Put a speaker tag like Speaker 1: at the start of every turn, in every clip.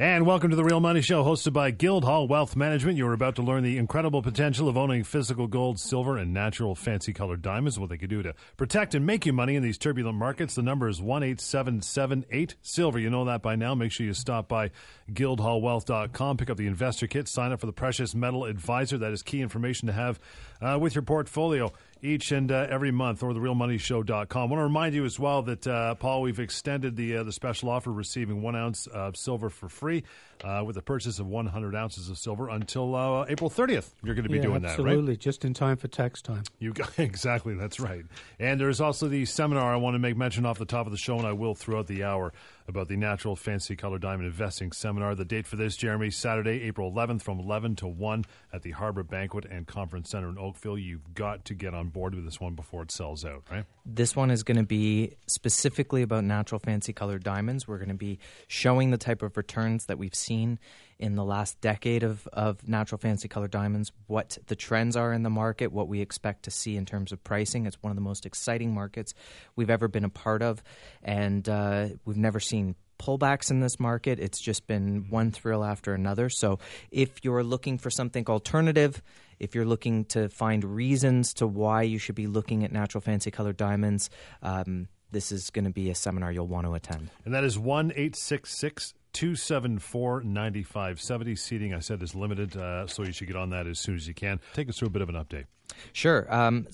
Speaker 1: And welcome to the Real Money Show, hosted by Guildhall Wealth Management. You're about to learn the incredible potential of owning physical gold, silver, and natural fancy colored diamonds, what they can do to protect and make you money in these turbulent markets. The number is 18778 Silver. You know that by now. Make sure you stop by guildhallwealth.com, pick up the investor kit, sign up for the Precious Metal Advisor. That is key information to have uh, with your portfolio each and uh, every month or therealmoneyshow.com. I want to remind you as well that, uh, Paul, we've extended the, uh, the special offer receiving one ounce of silver for free uh, with the purchase of 100 ounces of silver until uh, April 30th. You're going to be
Speaker 2: yeah,
Speaker 1: doing
Speaker 2: absolutely.
Speaker 1: that, right?
Speaker 2: Absolutely, just in time for tax time.
Speaker 1: You got, Exactly, that's right. And there's also the seminar I want to make mention off the top of the show, and I will throughout the hour about the Natural Fancy Color Diamond Investing Seminar. The date for this, Jeremy, Saturday, April 11th from 11 to 1 at the Harbor Banquet and Conference Center in Oakville. You've got to get on board with this one before it sells out, right?
Speaker 3: This one is going to be specifically about natural fancy colored diamonds. We're going to be showing the type of returns that we've seen in the last decade of, of natural fancy colored diamonds, what the trends are in the market, what we expect to see in terms of pricing. It's one of the most exciting markets we've ever been a part of, and uh, we've never seen pullbacks in this market. It's just been one thrill after another. So if you're looking for something alternative, if you're looking to find reasons to why you should be looking at natural fancy colored diamonds, um, this is going to be a seminar you'll want to attend.
Speaker 1: And that is 1 866 274 9570. Seating, I said, is limited, uh, so you should get on that as soon as you can. Take us through a bit of an update.
Speaker 3: Sure. Um,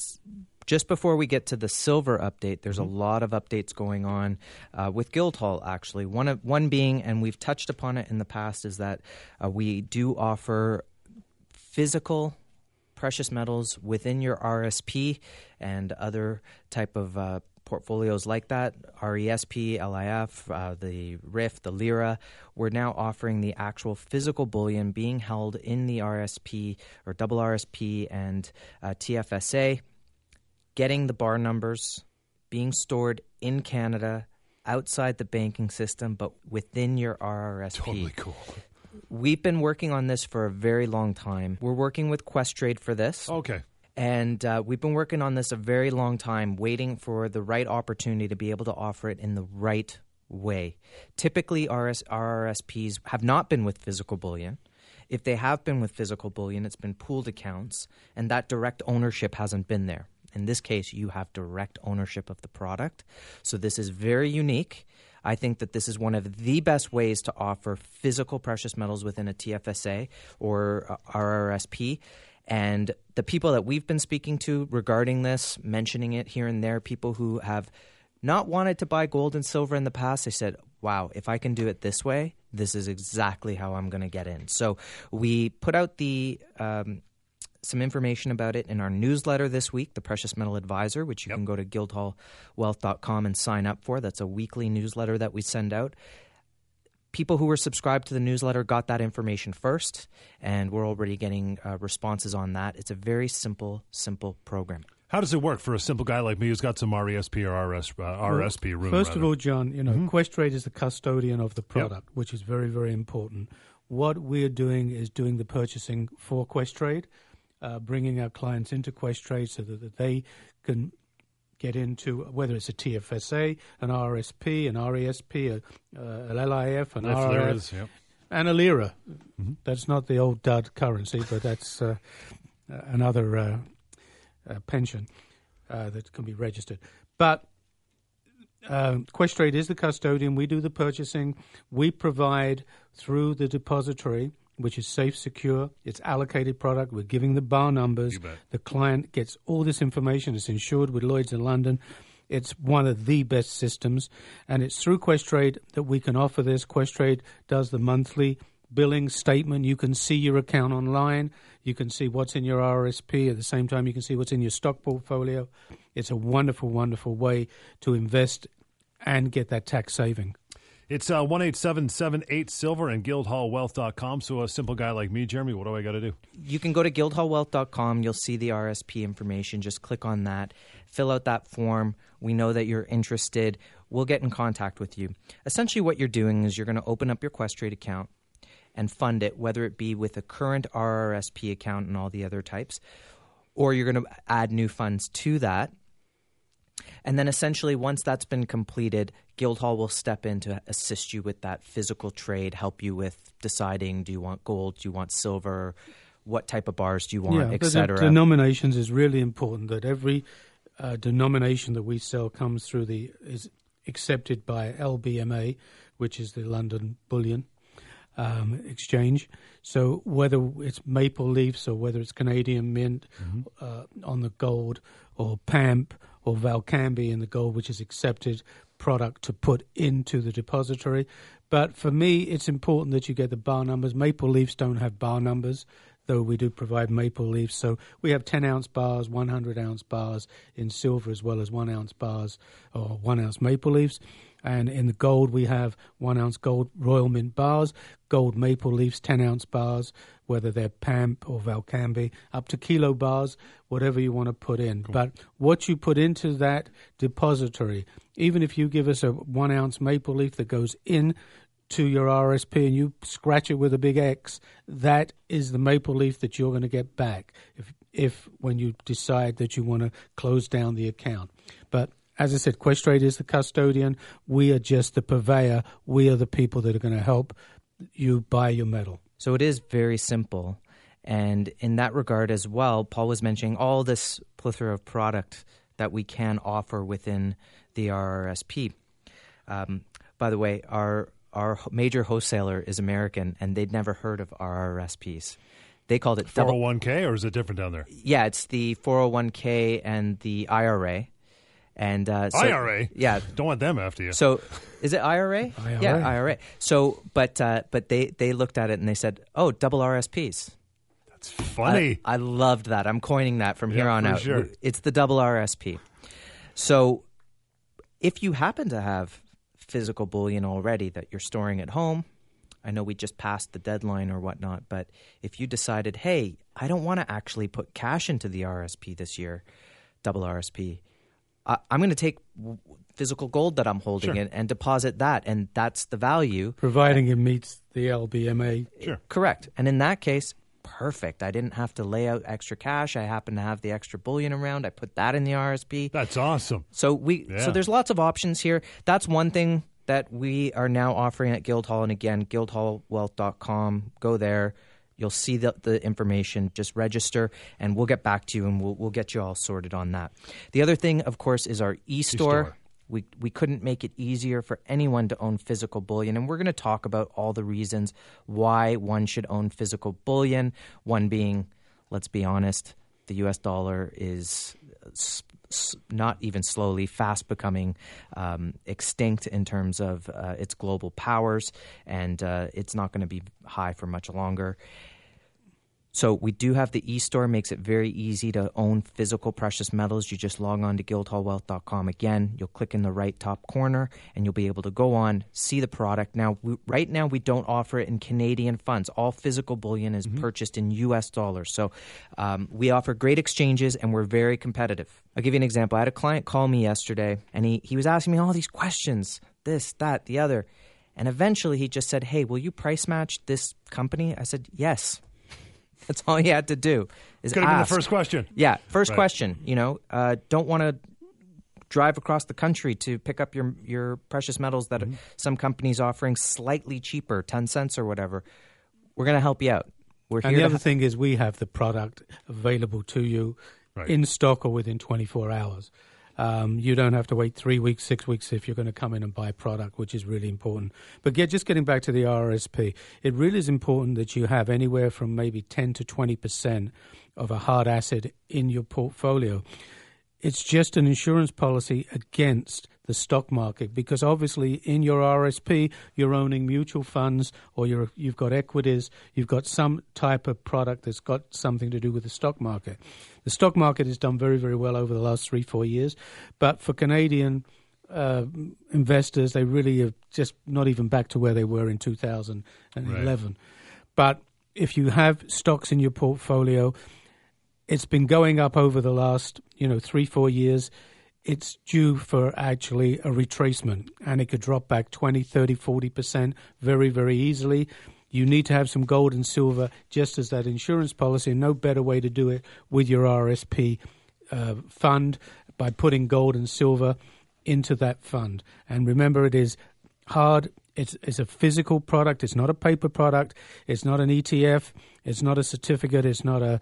Speaker 3: just before we get to the silver update, there's mm-hmm. a lot of updates going on uh, with Guildhall. Actually, one of one being, and we've touched upon it in the past, is that uh, we do offer physical precious metals within your RSP and other type of uh, portfolios like that, RESP, LIF, uh, the RIF, the Lira, we're now offering the actual physical bullion being held in the RSP or double RSP and uh, TFSA, getting the bar numbers, being stored in Canada, outside the banking system, but within your RRSP.
Speaker 1: Totally cool.
Speaker 3: We've been working on this for a very long time. We're working with Questrade for this.
Speaker 1: Okay.
Speaker 3: And uh, we've been working on this a very long time, waiting for the right opportunity to be able to offer it in the right way. Typically, RS, RRSPs have not been with physical bullion. If they have been with physical bullion, it's been pooled accounts, and that direct ownership hasn't been there. In this case, you have direct ownership of the product. So this is very unique. I think that this is one of the best ways to offer physical precious metals within a TFSA or RRSP. And the people that we've been speaking to regarding this, mentioning it here and there, people who have not wanted to buy gold and silver in the past, they said, wow, if I can do it this way, this is exactly how I'm going to get in. So we put out the. Um, some information about it in our newsletter this week, the Precious Metal Advisor, which you yep. can go to guildhallwealth.com and sign up for. That's a weekly newsletter that we send out people who were subscribed to the newsletter got that information first, and we're already getting uh, responses on that. It's a very simple, simple program.
Speaker 1: How does it work for a simple guy like me who's got some RESP or RS, uh, RSP room?
Speaker 2: First
Speaker 1: rather?
Speaker 2: of all, John, you know, mm-hmm. Questrade is the custodian of the product, yep. which is very, very important. What we're doing is doing the purchasing for Questrade, uh, bringing our clients into Questrade so that, that they can get into whether it's a TFSA, an RSP, an RESP, a, uh, an LIF, an RRF, yep. and a Lira. Mm-hmm. That's not the old dud currency, but that's uh, another uh, uh pension uh, that can be registered. But uh, Questrade is the custodian. We do the purchasing. We provide through the depository which is safe, secure. It's allocated product. We're giving the bar numbers. The client gets all this information. It's insured with Lloyd's in London. It's one of the best systems, and it's through Questrade that we can offer this. Questrade does the monthly billing statement. You can see your account online. You can see what's in your RSP. At the same time, you can see what's in your stock portfolio. It's a wonderful, wonderful way to invest and get that tax saving.
Speaker 1: It's uh, 18778 Silver and GuildhallWealth.com. So, a simple guy like me, Jeremy, what do I got to do?
Speaker 3: You can go to GuildhallWealth.com. You'll see the RSP information. Just click on that, fill out that form. We know that you're interested. We'll get in contact with you. Essentially, what you're doing is you're going to open up your Questrade account and fund it, whether it be with a current RRSP account and all the other types, or you're going to add new funds to that And then essentially, once that's been completed, Guildhall will step in to assist you with that physical trade, help you with deciding do you want gold, do you want silver, what type of bars do you want,
Speaker 2: yeah,
Speaker 3: etc.
Speaker 2: The denominations is really important. That every uh, denomination that we sell comes through the is accepted by LBMA, which is the London Bullion um, Exchange. So whether it's maple leaves or whether it's Canadian Mint mm-hmm. uh, on the gold, or PAMP or Valcambi in the gold, which is accepted product to put into the depository. But for me, it's important that you get the bar numbers. Maple leaves don't have bar numbers though we do provide maple leaves. So we have 10 ounce bars, 100 ounce bars in silver, as well as one ounce bars or one ounce maple leaves. And in the gold, we have one ounce gold Royal Mint bars, gold maple leaves, 10 ounce bars, whether they're PAMP or Valcambi, up to kilo bars, whatever you want to put in. Cool. But what you put into that depository, even if you give us a one ounce maple leaf that goes in to your RSP and you scratch it with a big X, that is the maple leaf that you're going to get back if, if when you decide that you want to close down the account. But as I said, Questrade is the custodian. We are just the purveyor. We are the people that are going to help you buy your metal.
Speaker 3: So it is very simple. And in that regard as well, Paul was mentioning all this plethora of product that we can offer within the RRSP. Um, by the way, our our major wholesaler is American, and they'd never heard of RRSPs. They called it
Speaker 1: 401k, or is it different down there?
Speaker 3: Yeah, it's the 401k and the IRA. And uh, so,
Speaker 1: IRA,
Speaker 3: yeah,
Speaker 1: don't want them after you.
Speaker 3: So, is it IRA?
Speaker 2: IRA.
Speaker 3: Yeah, IRA. So, but uh, but they they looked at it and they said, "Oh, double RSPs."
Speaker 1: That's funny.
Speaker 3: I, I loved that. I'm coining that from
Speaker 1: yeah,
Speaker 3: here on out.
Speaker 1: Sure.
Speaker 3: It's the double RSP. So, if you happen to have physical bullion already that you're storing at home. I know we just passed the deadline or whatnot, but if you decided, hey, I don't want to actually put cash into the RSP this year, double RSP, I, am going to take physical gold that I'm holding
Speaker 1: sure.
Speaker 3: and, and, deposit that, and that's the value.
Speaker 2: Providing it meets the LBMA.
Speaker 1: Sure.
Speaker 3: Correct. And in that case, perfect. I didn't have to lay out extra cash. I happen to have the extra bullion around. I put that in the RSP.
Speaker 1: That's awesome.
Speaker 3: So we yeah. so there's lots of options here. That's one thing that we are now offering at Guildhall. And again, guildhallwealth.com. Go there. You'll see the, the information. Just register, and we'll get back to you, and we'll, we'll get you all sorted on that. The other thing, of course, is our e-store.
Speaker 1: e-store.
Speaker 3: We, we couldn't make it easier for anyone to own physical bullion. And we're going to talk about all the reasons why one should own physical bullion. One being, let's be honest, the US dollar is uh, not even slowly, fast becoming um, extinct in terms of uh, its global powers, and uh, it's not going to be high for much longer. So we do have the e-store, makes it very easy to own physical precious metals. You just log on to guildhallwealth.com again. You'll click in the right top corner and you'll be able to go on, see the product. Now, we, right now we don't offer it in Canadian funds. All physical bullion is mm-hmm. purchased in US dollars. So um, we offer great exchanges and we're very competitive. I'll give you an example. I had a client call me yesterday and he, he was asking me all these questions, this, that, the other. And eventually he just said, Hey, will you price match this company? I said, Yes. That's all he had to do. Is
Speaker 1: Could have been the first question.
Speaker 3: Yeah, first
Speaker 1: right.
Speaker 3: question. You know, uh, don't want to drive across the country to pick up your your precious metals that mm-hmm. some companies offering slightly cheaper, ten cents or whatever. We're going to help you out. We're
Speaker 2: and the other ha- thing is, we have the product available to you right. in stock or within 24 hours. Um, you don't have to wait three weeks, six weeks if you're going to come in and buy product, which is really important. But get, just getting back to the RSP, it really is important that you have anywhere from maybe 10 to 20 percent of a hard asset in your portfolio. It's just an insurance policy against the stock market because obviously in your RSP you're owning mutual funds or you have got equities, you've got some type of product that's got something to do with the stock market. The stock market has done very very well over the last three four years, but for Canadian uh, investors they really are just not even back to where they were in 2011. Right. But if you have stocks in your portfolio, it's been going up over the last you know three four years it's due for actually a retracement and it could drop back 20, 30, 40% very, very easily. You need to have some gold and silver, just as that insurance policy. No better way to do it with your RSP uh, fund by putting gold and silver into that fund. And remember, it is hard. It's, it's a physical product. It's not a paper product. It's not an ETF. It's not a certificate. It's not a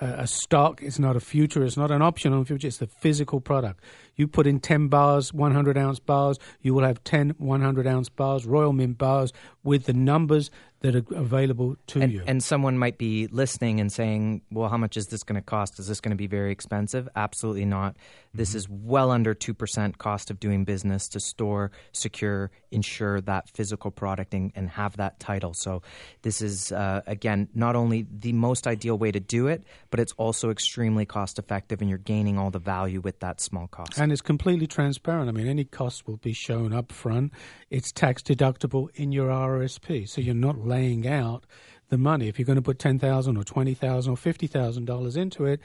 Speaker 2: a stock. It's not a future. It's not an option on future. It's the physical product. You put in 10 bars, 100 ounce bars, you will have 10 100 ounce bars, Royal Mint bars, with the numbers that are available to
Speaker 3: and,
Speaker 2: you.
Speaker 3: And someone might be listening and saying, well, how much is this going to cost? Is this going to be very expensive? Absolutely not. This mm-hmm. is well under 2% cost of doing business to store, secure, insure that physical product and, and have that title. So this is, uh, again, not only the most ideal way to do it, but it's also extremely cost effective and you're gaining all the value with that small cost.
Speaker 2: And it's completely transparent. I mean, any cost will be shown up front. It's tax deductible in your RRSP. So you're not laying out the money. If you're going to put ten thousand or twenty thousand or fifty thousand dollars into it,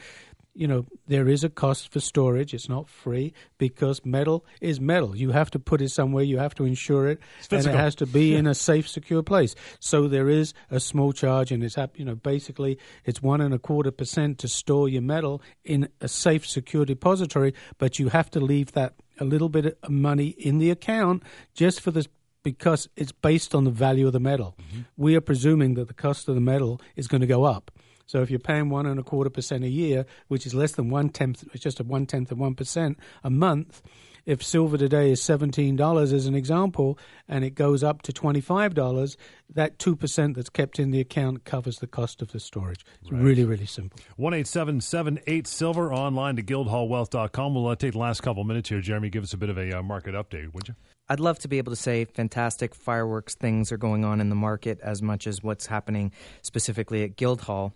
Speaker 2: you know there is a cost for storage. It's not free because metal is metal. You have to put it somewhere. You have to insure it, and it has to be in a safe, secure place. So there is a small charge, and it's you know basically it's one and a quarter percent to store your metal in a safe, secure depository. But you have to leave that a little bit of money in the account just for this because it's based on the value of the metal. Mm-hmm. We are presuming that the cost of the metal is going to go up. So if you're paying one and a quarter percent a year, which is less than one tenth, it's just a one tenth of one percent a month. If silver today is seventeen dollars, as an example, and it goes up to twenty five dollars, that two percent that's kept in the account covers the cost of the storage. It's right. really, really simple.
Speaker 1: One eight seven seven eight silver online to guildhallwealth.com. We'll uh, take the last couple minutes here. Jeremy, give us a bit of a uh, market update, would you?
Speaker 3: I'd love to be able to say fantastic fireworks things are going on in the market as much as what's happening specifically at Guildhall.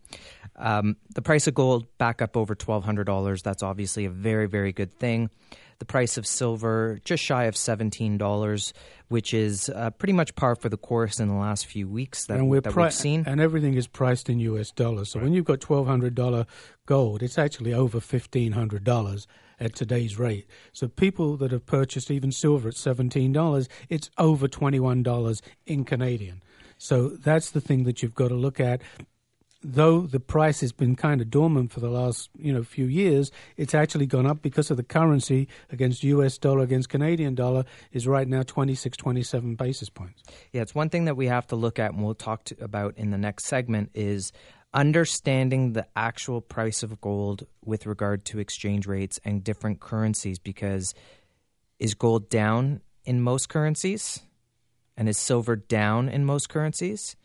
Speaker 3: Um, the price of gold back up over $1,200. That's obviously a very, very good thing. The price of silver just shy of $17, which is uh, pretty much par for the course in the last few weeks that,
Speaker 2: and we're
Speaker 3: that
Speaker 2: pri-
Speaker 3: we've seen.
Speaker 2: And everything is priced in US dollars. So right. when you've got $1,200 gold, it's actually over $1,500 at today's rate. So people that have purchased even silver at $17, it's over $21 in Canadian. So that's the thing that you've got to look at. Though the price has been kind of dormant for the last you know few years, it's actually gone up because of the currency against U.S. dollar against Canadian dollar is right now 26, 27 basis points.
Speaker 3: Yeah, it's one thing that we have to look at, and we'll talk to, about in the next segment is understanding the actual price of gold with regard to exchange rates and different currencies because is gold down in most currencies and is silver down in most currencies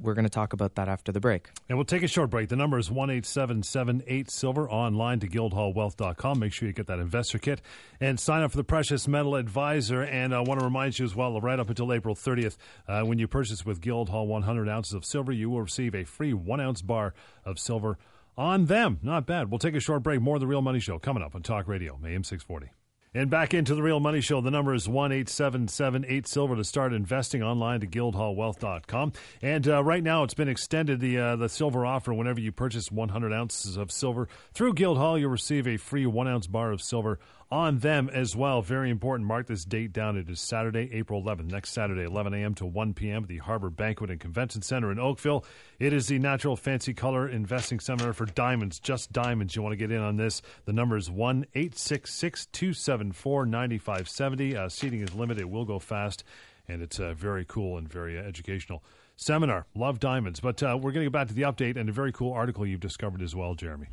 Speaker 3: we're going to talk about that after the break.
Speaker 1: And we'll take a short break. The number is 18778 Silver online to guildhallwealth.com. Make sure you get that investor kit and sign up for the Precious Metal Advisor. And I want to remind you as well, right up until April 30th, uh, when you purchase with Guildhall 100 ounces of silver, you will receive a free one ounce bar of silver on them. Not bad. We'll take a short break. More of the Real Money Show coming up on Talk Radio, AM 640. And back into the Real Money Show. The number is one eight seven seven eight silver to start investing online to guildhallwealth.com. And uh, right now, it's been extended the uh, the silver offer. Whenever you purchase 100 ounces of silver through Guildhall, you'll receive a free one ounce bar of silver on them as well. Very important. Mark this date down. It is Saturday, April 11th, next Saturday, 11 a.m. to 1 p.m. at the Harbor Banquet and Convention Center in Oakville. It is the Natural Fancy Color Investing Seminar for Diamonds, just diamonds. You want to get in on this. The number is 1 866 274 9570. Uh, seating is limited. It will go fast, and it's uh, very cool and very uh, educational seminar. Love diamonds. But uh, we're going to get back to the update and a very cool article you've discovered as well, Jeremy.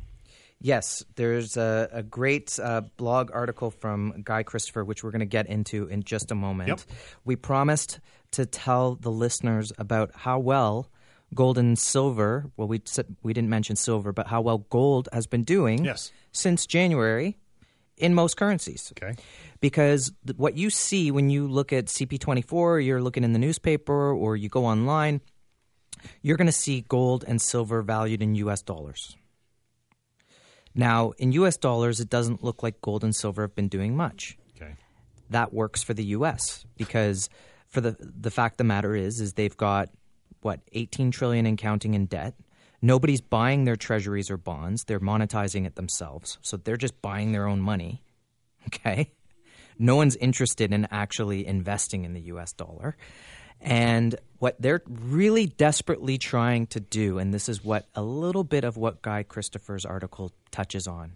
Speaker 3: Yes, there's a, a great uh, blog article from Guy Christopher, which we're going to get into in just a moment.
Speaker 1: Yep.
Speaker 3: We promised to tell the listeners about how well gold and silver, well, we, we didn't mention silver, but how well gold has been doing
Speaker 1: yes.
Speaker 3: since January in most currencies.
Speaker 1: Okay.
Speaker 3: Because th- what you see when you look at CP24, you're looking in the newspaper or you go online, you're going to see gold and silver valued in US dollars. Now, in US dollars, it doesn't look like gold and silver have been doing much.
Speaker 1: Okay.
Speaker 3: That works for the US because for the the fact of the matter is is they've got what 18 trillion in counting in debt. Nobody's buying their treasuries or bonds. They're monetizing it themselves. So they're just buying their own money. Okay? No one's interested in actually investing in the US dollar. And what they're really desperately trying to do, and this is what a little bit of what Guy Christopher's article touches on,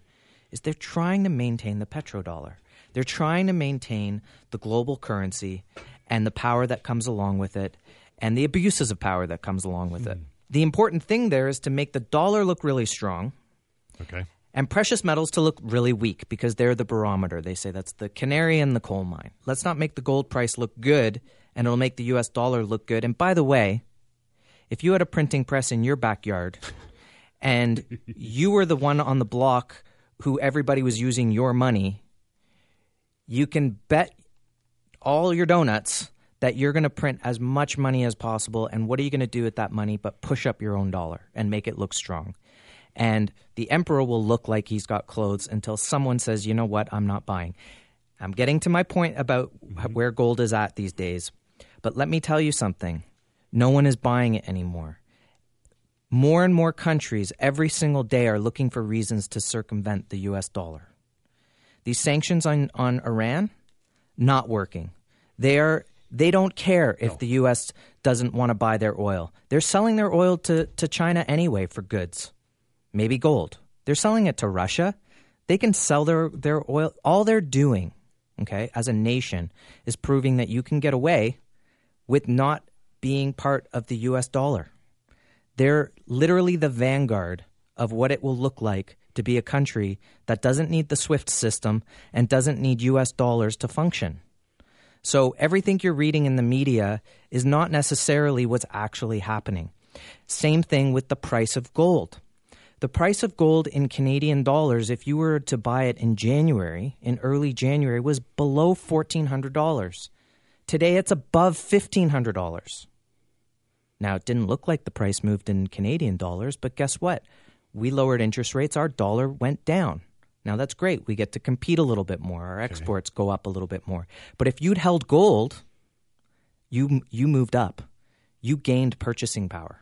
Speaker 3: is they're trying to maintain the petrodollar. They're trying to maintain the global currency and the power that comes along with it and the abuses of power that comes along with mm. it. Hmm. The important thing there is to make the dollar look really strong.
Speaker 1: Okay.
Speaker 3: And precious metals to look really weak because they're the barometer. They say that's the canary in the coal mine. Let's not make the gold price look good and it'll make the US dollar look good. And by the way, if you had a printing press in your backyard and you were the one on the block who everybody was using your money, you can bet all your donuts that you're going to print as much money as possible. And what are you going to do with that money but push up your own dollar and make it look strong? And the emperor will look like he's got clothes until someone says, you know what, I'm not buying. I'm getting to my point about mm-hmm. where gold is at these days. But let me tell you something no one is buying it anymore. More and more countries every single day are looking for reasons to circumvent the US dollar. These sanctions on, on Iran, not working. They are they don't care if no. the US doesn't want to buy their oil. They're selling their oil to, to China anyway for goods. Maybe gold. They're selling it to Russia. They can sell their, their oil. All they're doing, okay, as a nation, is proving that you can get away with not being part of the US dollar. They're literally the vanguard of what it will look like to be a country that doesn't need the SWIFT system and doesn't need US dollars to function. So everything you're reading in the media is not necessarily what's actually happening. Same thing with the price of gold. The price of gold in Canadian dollars, if you were to buy it in January, in early January, was below $1,400. Today it's above $1,500. Now, it didn't look like the price moved in Canadian dollars, but guess what? We lowered interest rates, our dollar went down. Now that's great. We get to compete a little bit more. Our exports go up a little bit more. But if you'd held gold, you you moved up. You gained purchasing power.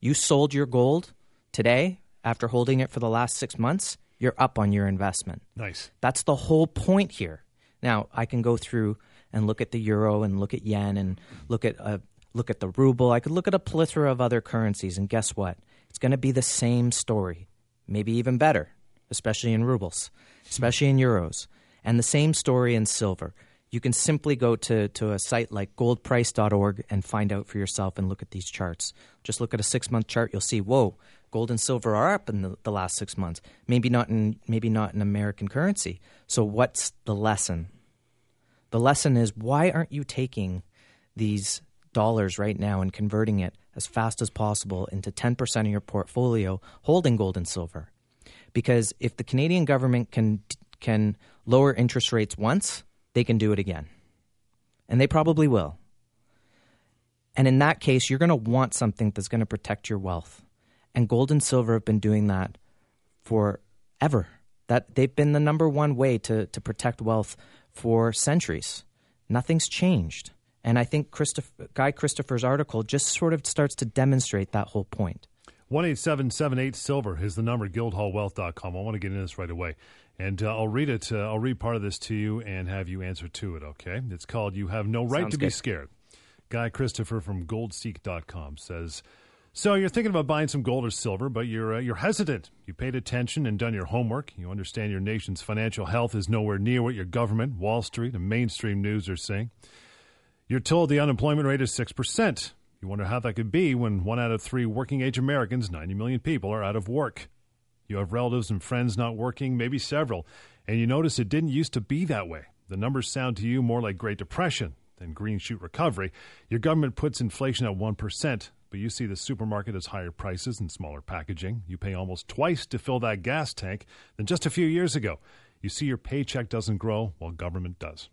Speaker 3: You sold your gold today after holding it for the last 6 months, you're up on your investment.
Speaker 1: Nice.
Speaker 3: That's the whole point here. Now, I can go through and look at the euro and look at yen and look at a uh, look at the ruble. I could look at a plethora of other currencies and guess what? It's going to be the same story, maybe even better especially in rubles, especially in euros. And the same story in silver. You can simply go to, to a site like goldprice.org and find out for yourself and look at these charts. Just look at a six month chart, you'll see, whoa, gold and silver are up in the, the last six months. Maybe not in maybe not in American currency. So what's the lesson? The lesson is why aren't you taking these dollars right now and converting it as fast as possible into 10% of your portfolio holding gold and silver? because if the Canadian government can can lower interest rates once, they can do it again. And they probably will. And in that case, you're going to want something that's going to protect your wealth. And gold and silver have been doing that forever. That they've been the number one way to, to protect wealth for centuries. Nothing's changed. And I think Christopher, Guy Christopher's article just sort of starts to demonstrate that whole point.
Speaker 1: One eight seven seven eight silver is the number, guildhallwealth.com. I want to get into this right away. And uh, I'll read it. Uh, I'll read part of this to you and have you answer to it, okay? It's called You Have No Right
Speaker 3: Sounds
Speaker 1: to
Speaker 3: good.
Speaker 1: Be Scared. Guy Christopher from goldseek.com says, so you're thinking about buying some gold or silver, but you're uh, you're hesitant. You paid attention and done your homework. You understand your nation's financial health is nowhere near what your government, Wall Street, and mainstream news are saying. You're told the unemployment rate is six percent. You wonder how that could be when one out of three working age Americans, 90 million people, are out of work. You have relatives and friends not working, maybe several, and you notice it didn't used to be that way. The numbers sound to you more like Great Depression than green shoot recovery. Your government puts inflation at 1%, but you see the supermarket has higher prices and smaller packaging. You pay almost twice to fill that gas tank than just a few years ago. You see your paycheck doesn't grow while government does.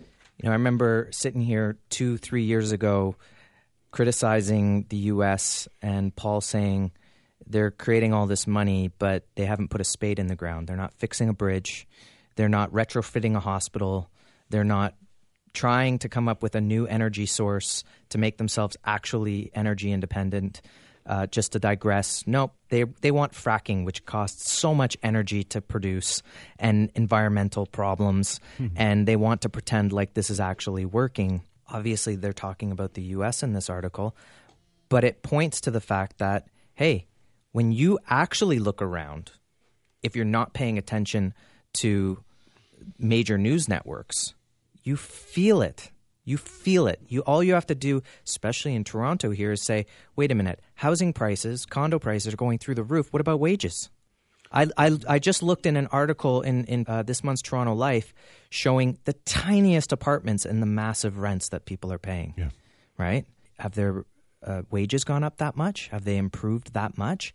Speaker 3: You know, I remember sitting here two, three years ago criticizing the U.S. and Paul saying they're creating all this money, but they haven't put a spade in the ground. They're not fixing a bridge. They're not retrofitting a hospital. They're not trying to come up with a new energy source to make themselves actually energy independent uh, just to digress, nope, they they want fracking, which costs so much energy to produce and environmental problems, mm-hmm. and they want to pretend like this is actually working. Obviously, they're talking about the U.S. in this article, but it points to the fact that hey, when you actually look around, if you're not paying attention to major news networks, you feel it. You feel it. You all you have to do, especially in Toronto here, is say, "Wait a minute, housing prices, condo prices are going through the roof. What about wages?" I, I, I just looked in an article in, in uh, this month's Toronto Life showing the tiniest apartments and the massive rents that people are paying.
Speaker 1: Yeah.
Speaker 3: Right? Have their uh, wages gone up that much? Have they improved that much?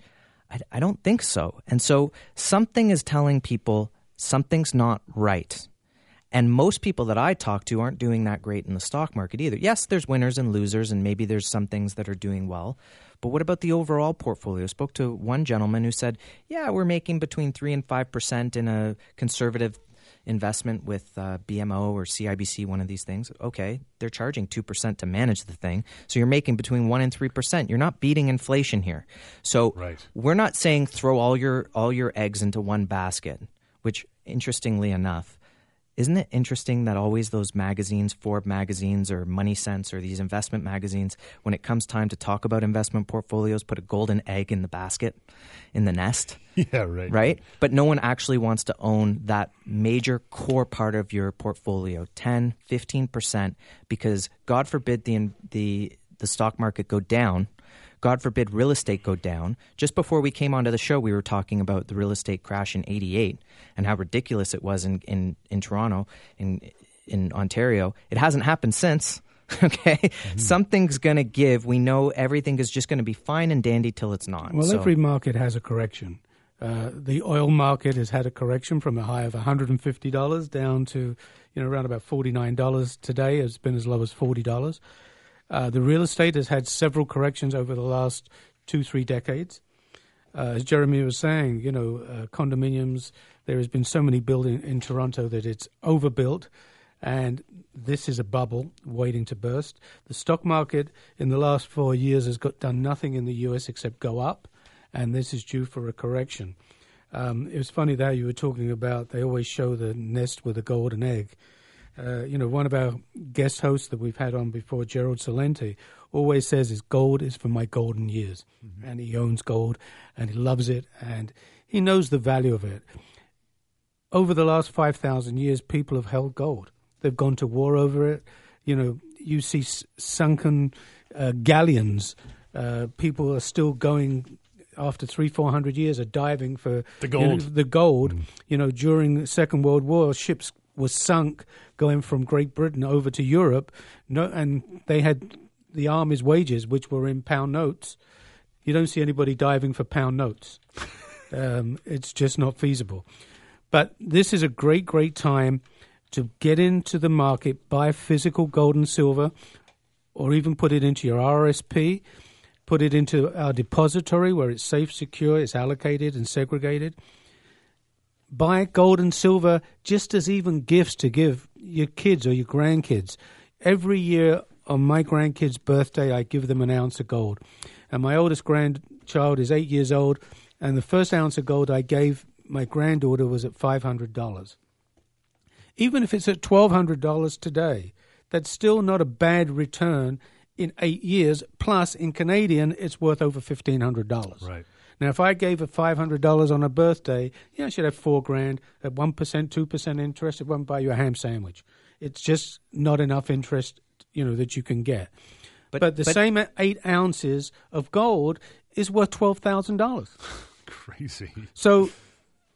Speaker 3: I, I don't think so. And so something is telling people something's not right. And most people that I talk to aren't doing that great in the stock market either. Yes, there's winners and losers, and maybe there's some things that are doing well. But what about the overall portfolio? I spoke to one gentleman who said, Yeah, we're making between 3 and 5% in a conservative investment with uh, BMO or CIBC, one of these things. Okay, they're charging 2% to manage the thing. So you're making between 1 and 3%. You're not beating inflation here. So
Speaker 1: Right.
Speaker 3: we're not saying throw all your all your eggs into one basket, which interestingly enough, isn't it interesting that always those magazines, Forbes magazines or Money Sense or these investment magazines, when it comes time to talk about investment portfolios, put a golden egg in the basket, in the nest,
Speaker 1: Yeah, right.
Speaker 3: right? But no one actually wants to own that major core part of your portfolio, 10, 15%, because God forbid the, the, the stock market go down. God forbid real estate go down. Just before we came onto the show, we were talking about the real estate crash in 88 and how ridiculous it was in, in, in Toronto, in, in Ontario. It hasn't happened since. Okay, something's going to give. We know everything is just going to be fine and dandy till it's not.
Speaker 2: Well,
Speaker 3: So-
Speaker 2: every market has a correction. Uh, the oil market has had a correction from a high of $150 down to, you know, around about $49 today. It's been as low as $40. Uh, the real estate has had several corrections over the last two, three decades. Uh, as Jeremy was saying, you know, uh, condominiums, there has been so many built in, Toronto that it's overbuilt, and this is a bubble waiting to burst. The stock market in the last four years has got done nothing in the US except go up, and this is due for a correction. Um, it was funny that you were talking about. They always show the nest with a golden egg. Uh, you know, one of our guest hosts that we've had on before, Gerald Celente, always says is gold is for my golden years, and he owns gold and he loves it and he knows the value of it. Over the last five thousand years, people have held gold. They've gone to war over it. You know, you see s- sunken uh, galleons. Uh, people are still going after three, four hundred years are diving for
Speaker 1: The
Speaker 2: you know,
Speaker 1: gold.
Speaker 2: the gold. You know, during the Second World War, ships were sunk going from Great Britain over to Europe. No, and they had the army's wages, which were in pound notes. You don't see anybody diving for pound notes. um, it's just not feasible. But this is a great, great time to get into the market, buy physical gold and silver, or even put it into your RSP, put it into our depository where it's safe, secure, it's allocated and segregated. Buy gold and silver just as even gifts to give your kids or your grandkids. Every year on my grandkid's birthday, I give them an ounce of gold. And my oldest grandchild is eight years old, and the first ounce of gold I gave my granddaughter was at $500 even if it's at $1,200 today, that's still not a bad return in eight years. Plus, in Canadian, it's worth over $1,500.
Speaker 1: Right.
Speaker 2: Now, if I gave her $500 on a birthday, yeah, I should have four grand at 1%, 2% interest. It won't buy you a ham sandwich. It's just not enough interest, you know, that you can get. But,
Speaker 3: But-
Speaker 2: the
Speaker 3: but-
Speaker 2: same eight ounces of gold is worth $12,000.
Speaker 1: Crazy.
Speaker 2: So,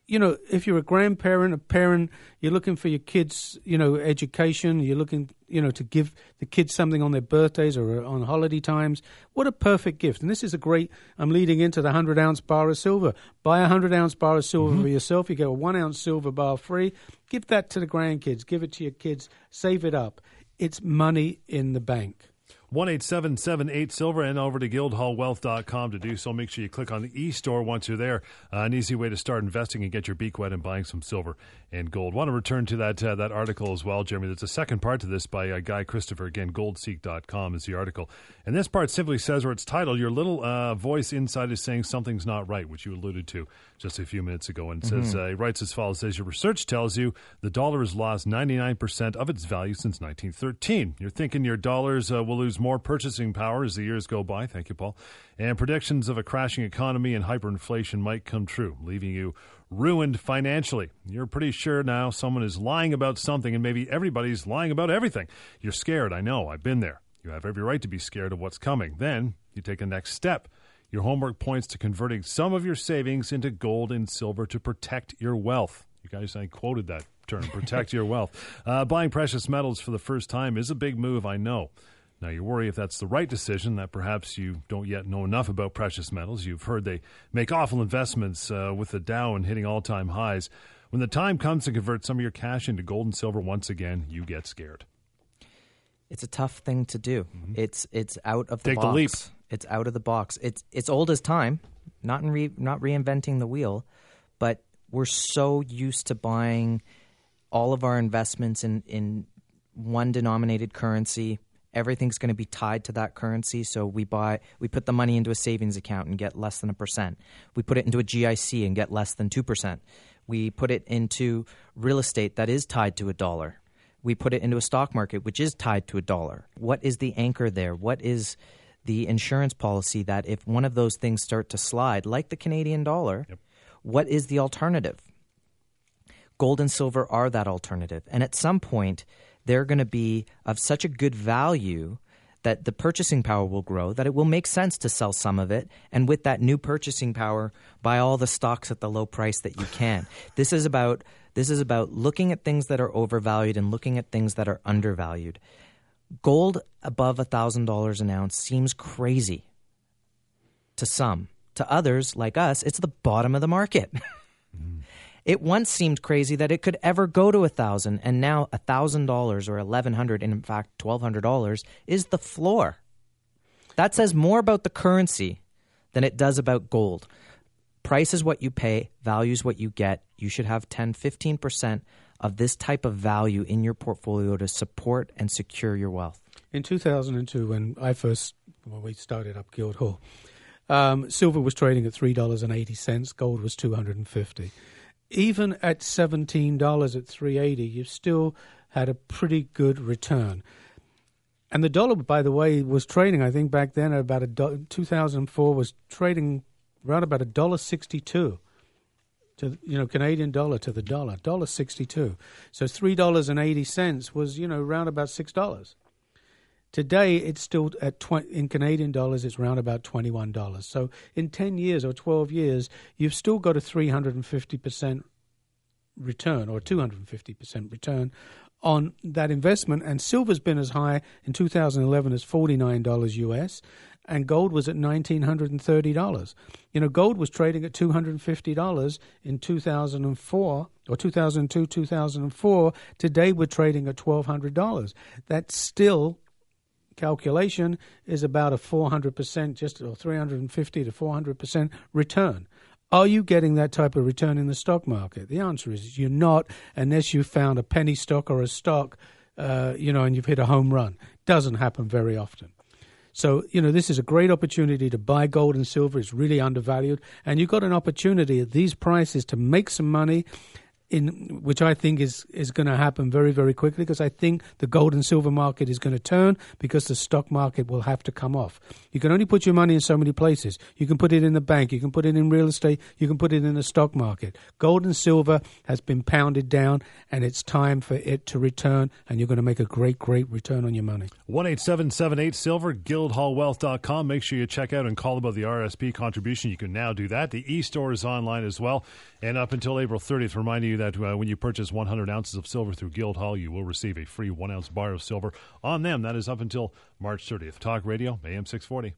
Speaker 2: you know, if you're a grandparent, a parent, you're looking for your kids, you know, education, you're looking, you know, to give the kids something on their birthdays or uh, on holiday times, what a perfect gift. And this is a great, I'm leading into the 100 ounce bar of silver. Buy a 100 ounce bar of silver mm-hmm. for yourself. You get a one ounce silver bar free. Give that to the grandkids. Give it to your kids. Save it up. It's money in the bank.
Speaker 1: One eight seven seven eight silver and over to guildhallwealth.com to do so. Make sure you click on the e store once you're there. Uh, an easy way to start investing and get your beak wet and buying some silver and gold. Want to return to that uh, that article as well, Jeremy. There's a second part to this by a guy Christopher. Again, goldseek.com is the article. And this part simply says, or it's titled, Your Little uh, Voice Inside is Saying Something's Not Right, which you alluded to just a few minutes ago. And it says, uh, he writes as follows says, Your research tells you the dollar has lost 99% of its value since 1913. You're thinking your dollars uh, will lose more purchasing power as the years go by. Thank you, Paul. And predictions of a crashing economy and hyperinflation might come true, leaving you ruined financially. You're pretty sure now someone is lying about something, and maybe everybody's lying about everything. You're scared. I know. I've been there. You have every right to be scared of what's coming. Then you take a next step. Your homework points to converting some of your savings into gold and silver to protect your wealth. You guys, I quoted that term, protect your wealth. Uh, buying precious metals for the first time is a big move, I know. Now, you worry if that's the right decision, that perhaps you don't yet know enough about precious metals. You've heard they make awful investments uh, with the Dow and hitting all time highs. When the time comes to convert some of your cash into gold and silver once again, you get scared.
Speaker 3: It's a tough thing to do. Mm-hmm. It's it's out of the
Speaker 1: Take
Speaker 3: box.
Speaker 1: the leap.
Speaker 3: It's out of the box. It's it's old as time. Not in re, not reinventing the wheel, but we're so used to buying all of our investments in in one denominated currency. Everything's going to be tied to that currency. So we buy, we put the money into a savings account and get less than a percent. We put it into a GIC and get less than two percent. We put it into real estate that is tied to a dollar. We put it into a stock market which is tied to a dollar. What is the anchor there? What is the insurance policy that if one of those things start to slide, like the Canadian dollar, yep. what is the alternative? Gold and silver are that alternative. And at some point, they're going to be of such a good value that the purchasing power will grow, that it will make sense to sell some of it. And with that new purchasing power, buy all the stocks at the low price that you can. this is about this is about looking at things that are overvalued and looking at things that are undervalued. Gold above $1,000 an ounce seems crazy to some. To others, like us, it's the bottom of the market. It once seemed crazy that it could ever go to a thousand, and now a thousand dollars or eleven hundred, and in fact twelve hundred dollars, is the floor. That says more about the currency than it does about gold. Price is what you pay, value is what you get. You should have 10, 15% of this type of value in your portfolio to support and secure your wealth?
Speaker 2: In 2002, when I first, when we started up Guildhall, um, silver was trading at $3.80, gold was 250 Even at $17 at 380 you still had a pretty good return. And the dollar, by the way, was trading, I think back then, at about a do- 2004, was trading around about a dollar sixty-two to you know Canadian dollar to the dollar, dollar sixty two. So three dollars and eighty cents was you know around about six dollars. Today it's still at twenty in Canadian dollars. It's around about twenty one dollars. So in ten years or twelve years, you've still got a three hundred and fifty percent return or two hundred and fifty percent return on that investment. And silver's been as high in 2011 as $49 US, and gold was at $1,930. You know, gold was trading at $250 in 2004 or 2002, 2004. Today we're trading at $1,200. That's still calculation is about a 400% just or 350 to 400% return. Are you getting that type of return in the stock market? The answer is you're not unless you found a penny stock or a stock, uh, you know, and you've hit a home run. Doesn't happen very often. So, you know, this is a great opportunity to buy gold and silver. It's really undervalued. And you've got an opportunity at these prices to make some money in which I think is is going to happen very very quickly because I think the gold and silver market is going to turn because the stock market will have to come off. You can only put your money in so many places. You can put it in the bank, you can put it in real estate, you can put it in the stock market. Gold and silver has been pounded down and it's time for it to return and you're going to make a great great return on your money.
Speaker 1: 18778 silver guildhallwealth.com. Make sure you check out and call about the RSP contribution. You can now do that. The e-store is online as well. And up until April 30th, reminding you that uh, when you purchase 100 ounces of silver through Guildhall, you will receive a free one ounce bar of silver on them. That is up until March 30th. Talk Radio, AM 640.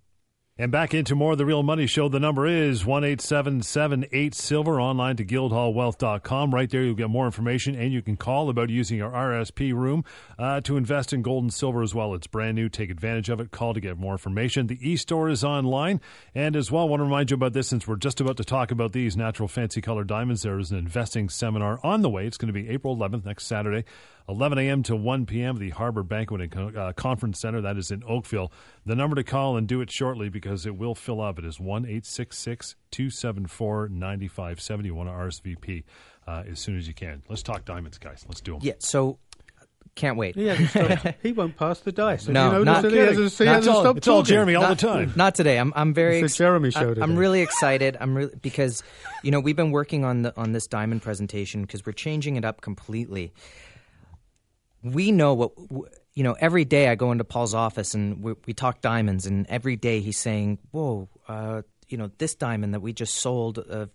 Speaker 1: And back into more of the Real Money Show. The number is one eight seven seven eight silver online to guildhallwealth.com. Right there, you'll get more information and you can call about using our RSP room uh, to invest in gold and silver as well. It's brand new. Take advantage of it. Call to get more information. The e store is online. And as well, I want to remind you about this since we're just about to talk about these natural fancy color diamonds. There is an investing seminar on the way. It's going to be April 11th, next Saturday. 11 a.m. to 1 p.m. the Harbor Banquet and uh, Conference Center. That is in Oakville. The number to call and do it shortly because it will fill up. It is 1 866 274 9570. You want to RSVP uh, as soon as you can. Let's talk diamonds, guys. Let's do them.
Speaker 3: Yeah. So Can't wait.
Speaker 2: He, he won't pass the dice. Have
Speaker 3: No, not
Speaker 2: that he hasn't, he
Speaker 1: Not
Speaker 2: hasn't
Speaker 1: all-
Speaker 2: stopped
Speaker 1: it's all? Jeremy all
Speaker 3: not,
Speaker 1: the time.
Speaker 3: Not today. I'm I'm very
Speaker 2: It's a Jeremy show
Speaker 3: I-
Speaker 2: today.
Speaker 3: I'm really excited. I'm really because you know we've been working on the on this diamond presentation because we're changing it up completely. We know what you know. Every day I go into Paul's office and we, we talk diamonds, and every day he's saying, "Whoa." Uh, you know this diamond that we just sold uh,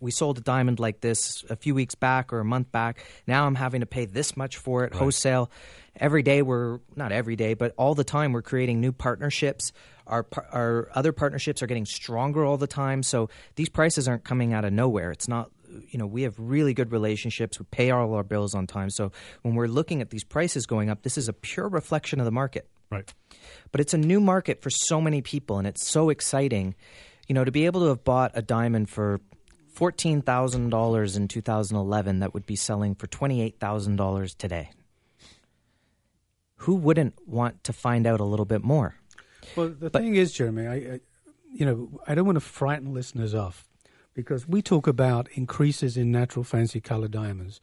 Speaker 3: we sold a diamond like this a few weeks back or a month back now i'm having to pay this much for it wholesale every day we're not every day but all the time we're creating new partnerships our our other partnerships are getting stronger all the time so these prices aren't coming out of nowhere it's not you know we have really good relationships. We pay all our bills on time. So when we're looking at these prices going up this is a pure reflection of the market.
Speaker 1: Right.
Speaker 3: but it's a new market for so many people and it's so exciting. You know to be able to have bought a diamond for $14,000 in 2011 that would be selling for $28,000 today who wouldn't want to find out a little bit more?
Speaker 2: Well, the
Speaker 3: But-
Speaker 2: thing is, Jeremy, I, I, you know, I don't want to frighten listeners off because we talk about increases in natural fancy color diamonds.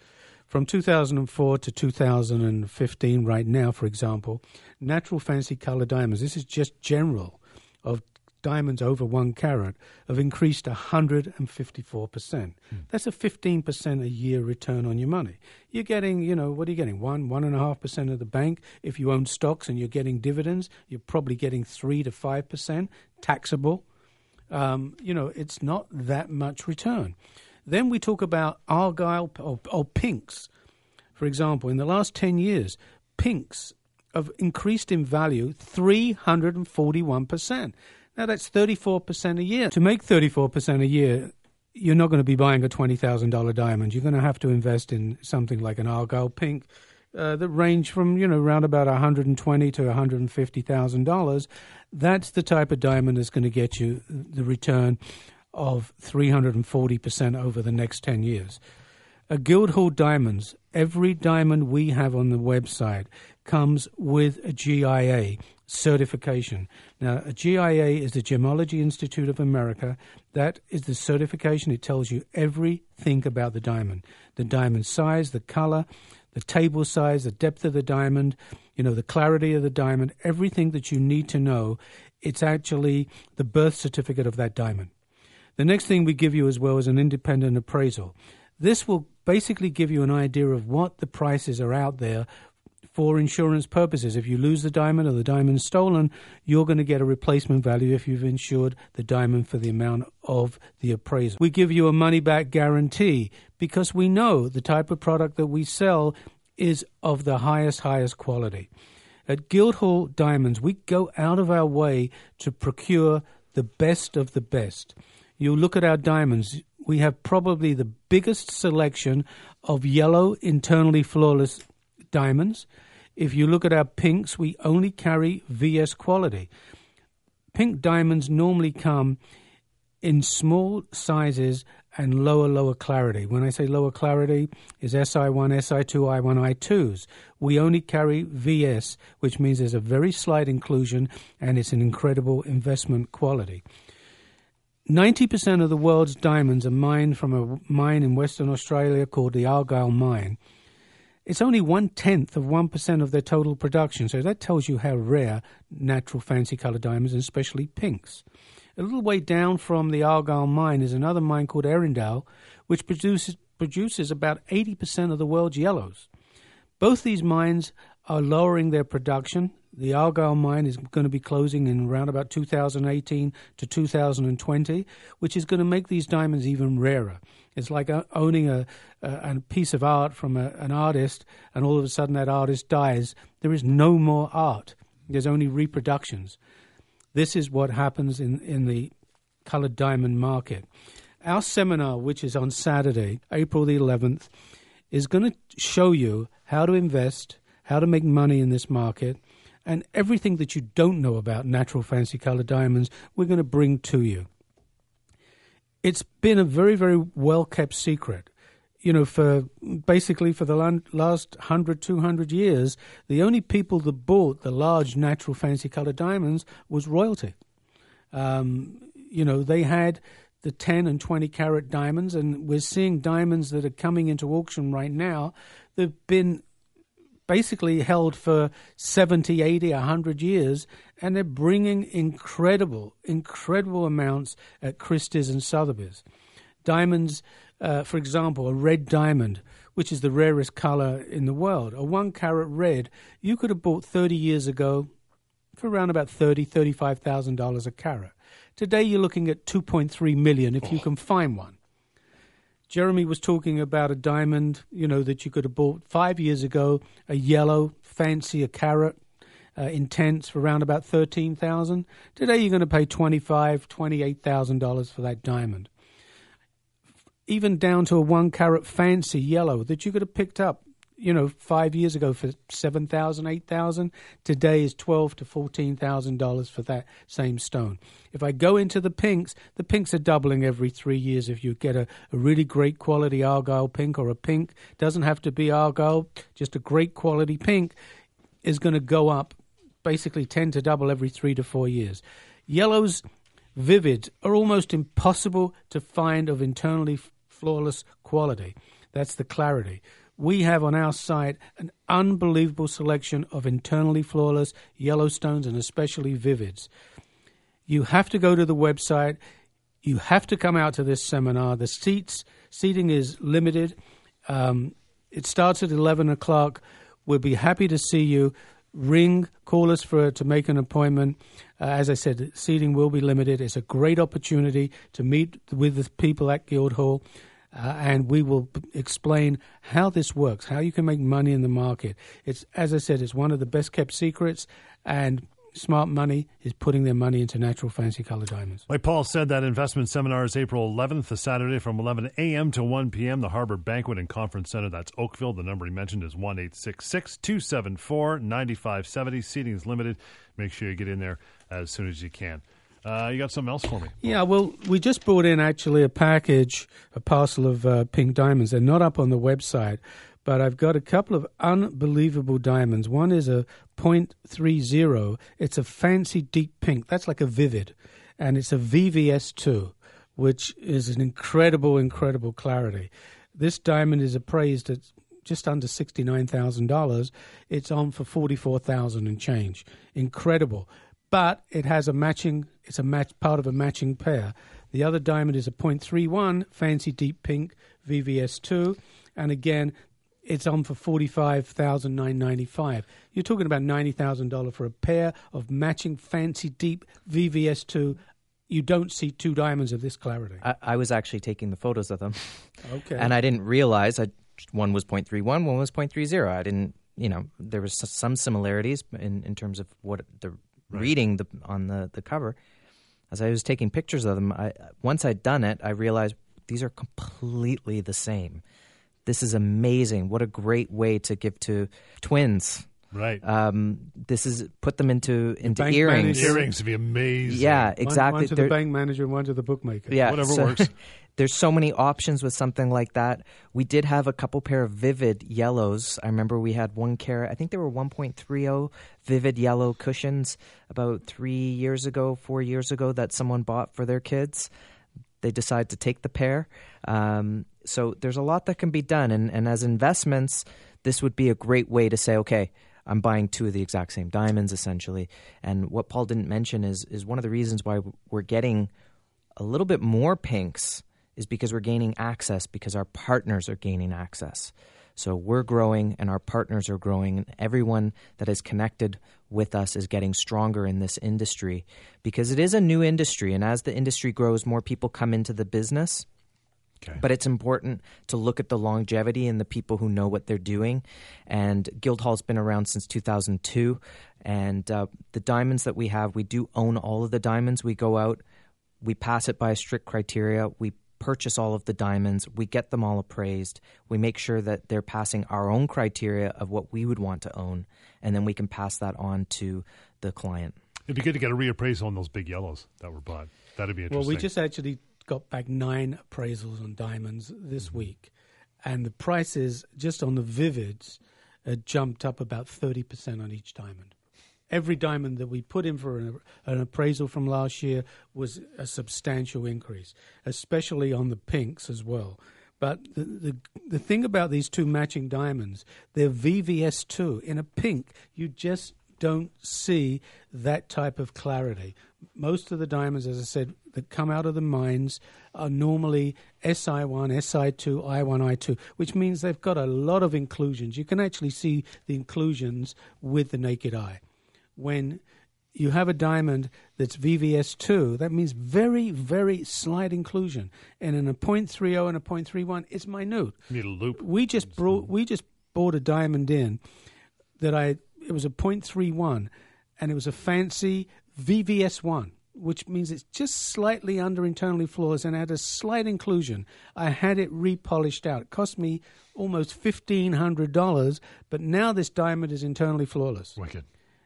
Speaker 2: From 2004 to 2015, right now, for example, natural fancy color diamonds, this is just general, of diamonds over one carat, have increased 154%. Hmm. That's a 15% a year return on your money. You're getting, you know, what are you getting? One, one and a half percent of the bank. If you own stocks and you're getting dividends, you're probably getting three to five percent taxable. Um, you know, it's not that much return. Then we talk about Argyle or, or pinks. For example, in the last 10 years, pinks have increased in value 341%. Now that's 34% a year. To make 34% a year, you're not going to be buying a $20,000 diamond. You're going to have to invest in something like an Argyle pink uh, that range from, you know, around about 120 to $150,000. That's the type of diamond that's going to get you the return of 340% over the next 10 years. A Guildhall Diamonds, every diamond we have on the website comes with a GIA certification. Now, a GIA is the Gemology Institute of America. That is the certification. It tells you everything about the diamond the diamond size, the color, the table size, the depth of the diamond, you know, the clarity of the diamond, everything that you need to know. It's actually the birth certificate of that diamond. The next thing we give you as well is an independent appraisal. This will basically give you an idea of what the prices are out there for insurance purposes. If you lose the diamond or the diamond stolen, you're going to get a replacement value if you've insured the diamond for the amount of the appraisal. We give you a money back guarantee because we know the type of product that we sell is of the highest, highest quality. At Guildhall Diamonds, we go out of our way to procure the best of the best. You look at our diamonds, we have probably the biggest selection of yellow, internally flawless diamonds. If you look at our pinks, we only carry VS quality. Pink diamonds normally come in small sizes and lower, lower clarity. When I say lower clarity, is SI1, SI2, I1, I2s. We only carry VS, which means there's a very slight inclusion and it's an incredible investment quality. 90% of the world's diamonds are mined from a mine in Western Australia called the Argyle Mine. It's only one tenth of 1% of their total production, so that tells you how rare natural fancy color diamonds, and especially pinks. A little way down from the Argyle mine is another mine called Ellendale, which produces, produces about 80% of the world's yellows. Both these mines are lowering their production. The Argyle mine is going to be closing in around about 2018 to 2020, which is going to make these diamonds even rarer. It's like uh, owning a, a, a piece of art from a, an artist, and all of a sudden that artist dies. There is no more art. There's only reproductions. This is what happens in, in the colored diamond market. Our seminar, which is on Saturday, April the 11th, is going to show you how to invest, how to make money in this market, and everything that you don't know about natural fancy colored diamonds, we're going to bring to you. It's been a very, very well kept secret. You know, for basically for the last 100, 200 years, the only people that bought the large natural fancy colored diamonds was royalty. Um, you know, they had the 10 and 20 carat diamonds, and we're seeing diamonds that are coming into auction right now. They've been basically held for 70, 80, 100 years, and they're bringing incredible, incredible amounts at Christie's and Sotheby's. Diamonds, uh, for example, a red diamond, which is the rarest color in the world, a one carat red, you could have bought 30 years ago for around about $30,000, $35,000 a carat. Today you're looking at 2.3 million if you can find one. Jeremy was talking about a diamond, you know, that you could have bought five years ago, a yellow, fancy, a carat, uh, intense for around about thirteen thousand. Today, you're going to pay twenty five, twenty eight thousand dollars for that diamond. Even down to a one carat fancy yellow that you could have picked up you know, five years ago for seven thousand, eight thousand. Today is twelve to fourteen thousand dollars for that same stone. If I go into the pinks, the pinks are doubling every three years. If you get a, a really great quality argyle pink or a pink, doesn't have to be argyle, just a great quality pink, is going to go up basically ten to double every three to four years. Yellows, vivid, are almost impossible to find of internally flawless quality. That's the clarity we have on our site an unbelievable selection of internally flawless Yellowstones and especially Vivids. You have to go to the website. You have to come out to this seminar. The seats seating is limited. Um, it starts at eleven o'clock. We'll be happy to see you. Ring, call us for to make an appointment. Uh, as I said, seating will be limited. It's a great opportunity to meet with the people at Guildhall uh, and we will explain how this works, how you can make money in the market. It's as I said, it's one of the best kept secrets, and smart money is putting their money into natural fancy color diamonds.
Speaker 1: Like Paul said, that investment seminar is April 11th, the Saturday from 11 a.m. to 1 p.m. The Harbor Banquet and Conference Center. That's Oakville. The number he mentioned is one eight six six two seven four ninety five seventy. Seating is limited. Make sure you get in there as soon as you can. Uh, you got something else for me?
Speaker 2: Yeah, well, we just brought in actually a package, a parcel of uh, pink diamonds. They're not up on the website, but I've got a couple of unbelievable diamonds. One is a .30. It's a fancy deep pink. That's like a vivid, and it's a VVS2, which is an incredible, incredible clarity. This diamond is appraised at just under $69,000. It's on for 44000 and change. Incredible but it has a matching. It's a match part of a matching pair. The other diamond is a .31 fancy deep pink VVS2, and again, it's on for forty five thousand nine ninety five. You're talking about ninety thousand dollars for a pair of matching fancy deep VVS2. You don't see two diamonds of this clarity.
Speaker 3: I, I was actually taking the photos of them.
Speaker 2: Okay.
Speaker 3: and I didn't realize I, one was 0.31, one was 0.30. I didn't, you know, there was some similarities in, in terms of what the right. reading the, on the, the cover. As I was taking pictures of them, I, once I'd done it, I realized these are completely the same. This is amazing. What a great way to give to twins.
Speaker 1: Right.
Speaker 3: Um, this is put them into into earrings.
Speaker 1: Manager. Earrings would be amazing.
Speaker 3: Yeah, exactly.
Speaker 2: One, one to the bank manager, and one to the bookmaker.
Speaker 3: Yeah,
Speaker 1: whatever
Speaker 3: so,
Speaker 1: works.
Speaker 3: there's so many options with something like that. We did have a couple pair of vivid yellows. I remember we had one carat. I think they were 1.30 vivid yellow cushions about three years ago, four years ago that someone bought for their kids. They decided to take the pair. Um, so there's a lot that can be done, and, and as investments, this would be a great way to say, okay. I'm buying two of the exact same diamonds essentially. And what Paul didn't mention is is one of the reasons why we're getting a little bit more pinks is because we're gaining access because our partners are gaining access. So we're growing and our partners are growing, and everyone that is connected with us is getting stronger in this industry because it is a new industry. And as the industry grows, more people come into the business. Okay. But it's important to look at the longevity and the people who know what they're doing. And Guildhall's been around since 2002. And uh, the diamonds that we have, we do own all of the diamonds. We go out, we pass it by a strict criteria. We purchase all of the diamonds, we get them all appraised, we make sure that they're passing our own criteria of what we would want to own, and then we can pass that on to the client.
Speaker 1: It'd be good to get a reappraisal on those big yellows that were bought. That'd be interesting.
Speaker 2: Well, we just actually got back nine appraisals on diamonds this mm-hmm. week, and the prices just on the Vivids had jumped up about 30% on each diamond every diamond that we put in for an, an, appraisal from last year was a substantial increase, especially on the pinks as well. But the, the the thing about these two matching diamonds, they're VVS2 in a pink. You just don't see that type of clarity. Most of the diamonds, as I said, that come out of the mines are normally SI1, SI2, I1, I2, which means they've got a lot of inclusions. You can actually see the inclusions with the naked eye. When you have a diamond that's VVS2, that means very, very slight inclusion. And in a 0.30 and a 0.31, it's minute.
Speaker 1: You need a loupe.
Speaker 2: We just brought, we just bought a diamond in that I it was a 0.31 and it was a fancy VVS1 which means it's just slightly under internally flawless and had a slight inclusion. I had it repolished out. It cost me almost fifteen hundred dollars, but now this diamond is internally flawless.
Speaker 1: Wicked.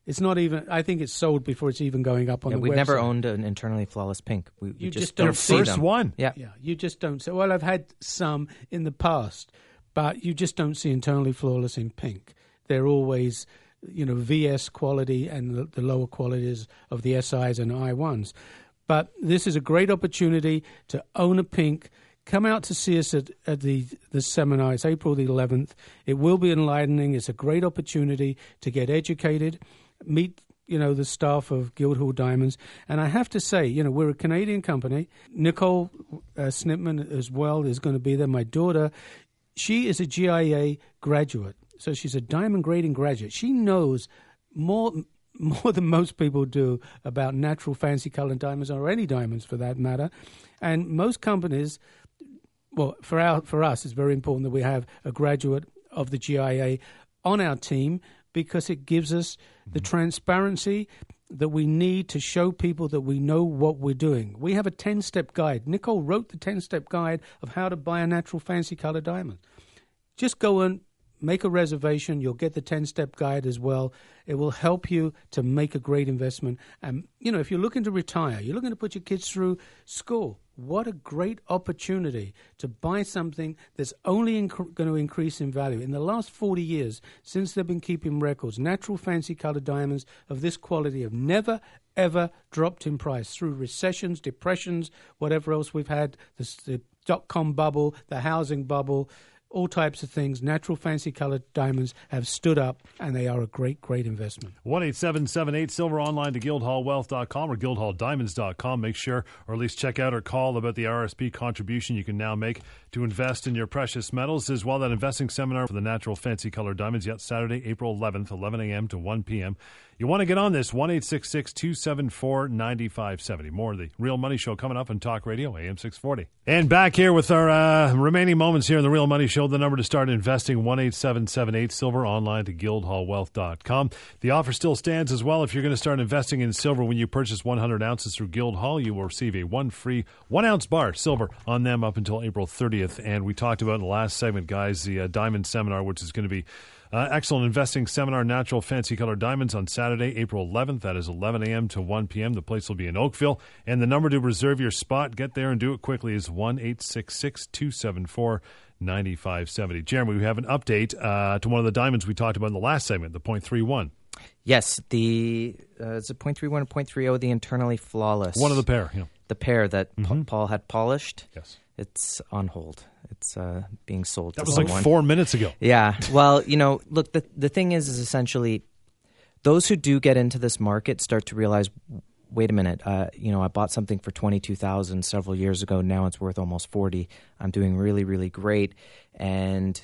Speaker 2: It's not even. I think it's sold before it's even going up on
Speaker 3: Yeah,
Speaker 2: the
Speaker 3: we've
Speaker 2: website.
Speaker 3: never owned an internally flawless pink. We, we
Speaker 2: You
Speaker 3: just,
Speaker 2: just don't
Speaker 3: don't
Speaker 2: see
Speaker 3: see
Speaker 1: First
Speaker 3: them.
Speaker 1: one.
Speaker 3: Yeah.
Speaker 2: Yeah, you just don't say. Well, I've had some in the past, but you just don't see internally flawless in pink. They're always, you know, VS quality and the, the lower qualities of the SIs and I1s. But this is a great opportunity to own a pink. Come out to see us at, at the, the seminar. It's April the 11th. It will be enlightening. It's a great opportunity to get educated, meet you know the staff of Guildhall Diamonds, and I have to say, you know, we're a Canadian company. Nicole uh, Snipman as well is going to be there. My daughter, she is a GIA graduate, so she's a diamond grading graduate. She knows more more than most people do about natural fancy colored diamonds or any diamonds for that matter. And most companies, well, for our for us, it's very important that we have a graduate of the GIA on our team because it gives us the mm-hmm. transparency that we need to show people that we know what we're doing. We have a 10 step guide. Nicole wrote the 10 step guide of how to buy a natural fancy color diamond. Just go and make a reservation. You'll get the 10 step guide as well. It will help you to make a great investment. And, you know, if you're looking to retire, you're looking to put your kids through school, what a great opportunity to buy something that's only inc- going to increase in value. In the last 40 years, since they've been keeping records, natural fancy colored diamonds of this quality have never, ever dropped in price through recessions, depressions, whatever else we've had, the, the dot com bubble, the housing bubble all types of things. Natural fancy colored diamonds have stood up and they are a great, great investment.
Speaker 1: 1 877 Silver online to guildhallwealth.com or guildhalldiamonds.com. Make sure, or at least check out or call about the RSP contribution you can now make to invest in your precious metals, as well that investing seminar for the natural fancy color diamonds, yet Saturday, April 11th, 11 a.m. to 1 p.m. You want to get on this, 1 274 9570. More of the Real Money Show coming up on Talk Radio, AM 640. And back here with our uh, remaining moments here in the Real Money Show, the number to start investing, 1 877 Silver, online to guildhallwealth.com. The offer still stands as well. If you're going to start investing in silver when you purchase 100 ounces through Guildhall, you will receive a one free one ounce bar silver on them up until April 30th. And we talked about in the last segment, guys, the uh, Diamond Seminar, which is going to be uh, excellent investing seminar, natural fancy color diamonds on Saturday, April 11th. That is 11 a.m. to 1 p.m. The place will be in Oakville. And the number to reserve your spot, get there and do it quickly, is 1 274 9570. Jeremy, we have an update uh, to one of the diamonds we talked about in the last segment, the .31.
Speaker 3: Yes, the uh, it's a 0.31 and 0.30, the internally flawless.
Speaker 1: One of the pair. Yeah.
Speaker 3: the pair that Pa- Paul had polished.
Speaker 1: Yes.
Speaker 3: It's on hold. It's uh, being sold
Speaker 1: That was
Speaker 3: someone.
Speaker 1: like four minutes ago.
Speaker 3: Yeah. Well, you know, look, the the thing is, is essentially those who do get into this market start to realize, wait a minute, uh, you know, I bought something for twenty two thousand several years ago. Now it's worth almost forty. I'm doing really, really great, and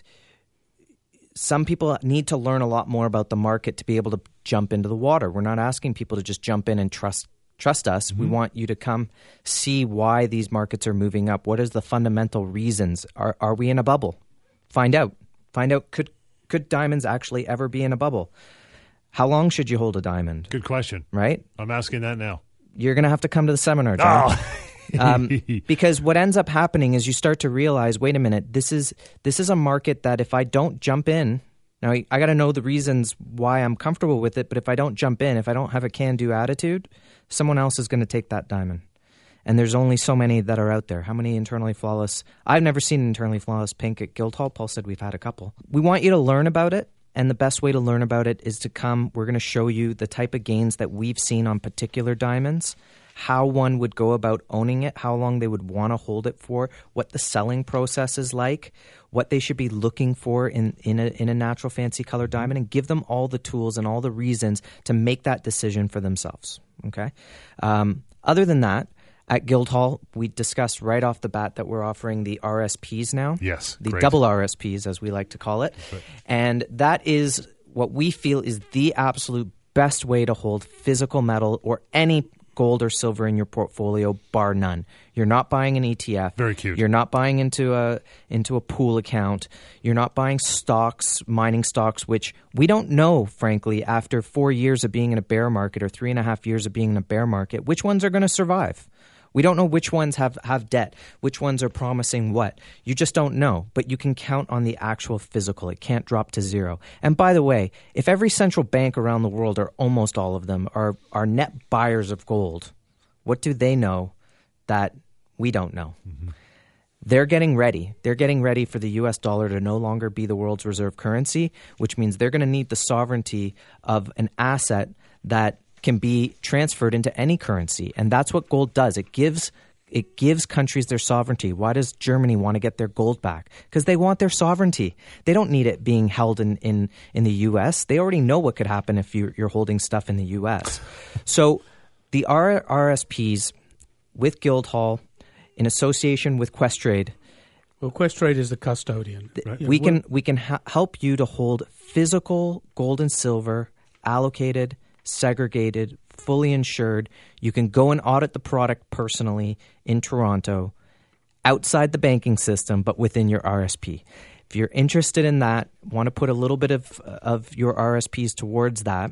Speaker 3: some people need to learn a lot more about the market to be able to jump into the water. We're not asking people to just jump in and trust trust us. We want you to come see why these markets are moving up. What is the fundamental reasons? Are are we in a bubble? Find out. Find out could could diamonds actually ever be in a bubble? How long should you hold a diamond?
Speaker 1: Good question.
Speaker 3: Right?
Speaker 1: I'm asking that now.
Speaker 3: You're going to have to come to the seminar, John. um, because what ends up happening is you start to realize, wait a minute, this is this is a market that if I don't jump in, now I, I got to know the reasons why I'm comfortable with it. But if I don't jump in, if I don't have a can-do attitude, someone else is going to take that diamond. And there's only so many that are out there. How many internally flawless? I've never seen an internally flawless pink at Guildhall. Paul said we've had a couple. We want you to learn about it. And the best way to learn about it is to come. We're going to show you the type of gains that we've seen on particular diamonds, how one would go about owning it, how long they would want to hold it for, what the selling process is like, what they should be looking for in, in, a, in a natural fancy color diamond, and give them all the tools and all the reasons to make that decision for themselves. Okay. Um, other than that, at Guildhall, we discussed right off the bat that we're offering the RSPs now.
Speaker 1: Yes,
Speaker 3: the
Speaker 1: great.
Speaker 3: double RSPs, as we like to call it,
Speaker 1: right.
Speaker 3: and that is what we feel is the absolute best way to hold physical metal or any gold or silver in your portfolio, bar none. You're not buying an ETF.
Speaker 1: Very cute.
Speaker 3: You're not buying into a into a pool account. You're not buying stocks, mining stocks, which we don't know, frankly, after four years of being in a bear market or three and a half years of being in a bear market, which ones are going to survive. We don't know which ones have, have debt, which ones are promising what. You just don't know, but you can count on the actual physical. It can't drop to zero. And by the way, if every central bank around the world, or almost all of them, are, are net buyers of gold, what do they know that we don't know? Mm-hmm. They're getting ready. They're getting ready for the US dollar to no longer be the world's reserve currency, which means they're going to need the sovereignty of an asset that can be transferred into any currency, and that's what gold does. It gives it gives countries their sovereignty. Why does Germany want to get their gold back? Because they want their sovereignty. They don't need it being held in, in, in the U.S. They already know what could happen if you're, you're holding stuff in the U.S. So the R- RSPs with Guildhall, in association with Questrade,
Speaker 2: well, Questrade is the custodian.
Speaker 3: Right? We can we can ha- help you to hold physical gold and silver allocated segregated, fully insured. You can go and audit the product personally in Toronto, outside the banking system, but within your RSP. If you're interested in that, want to put a little bit of, of your RSPs towards that,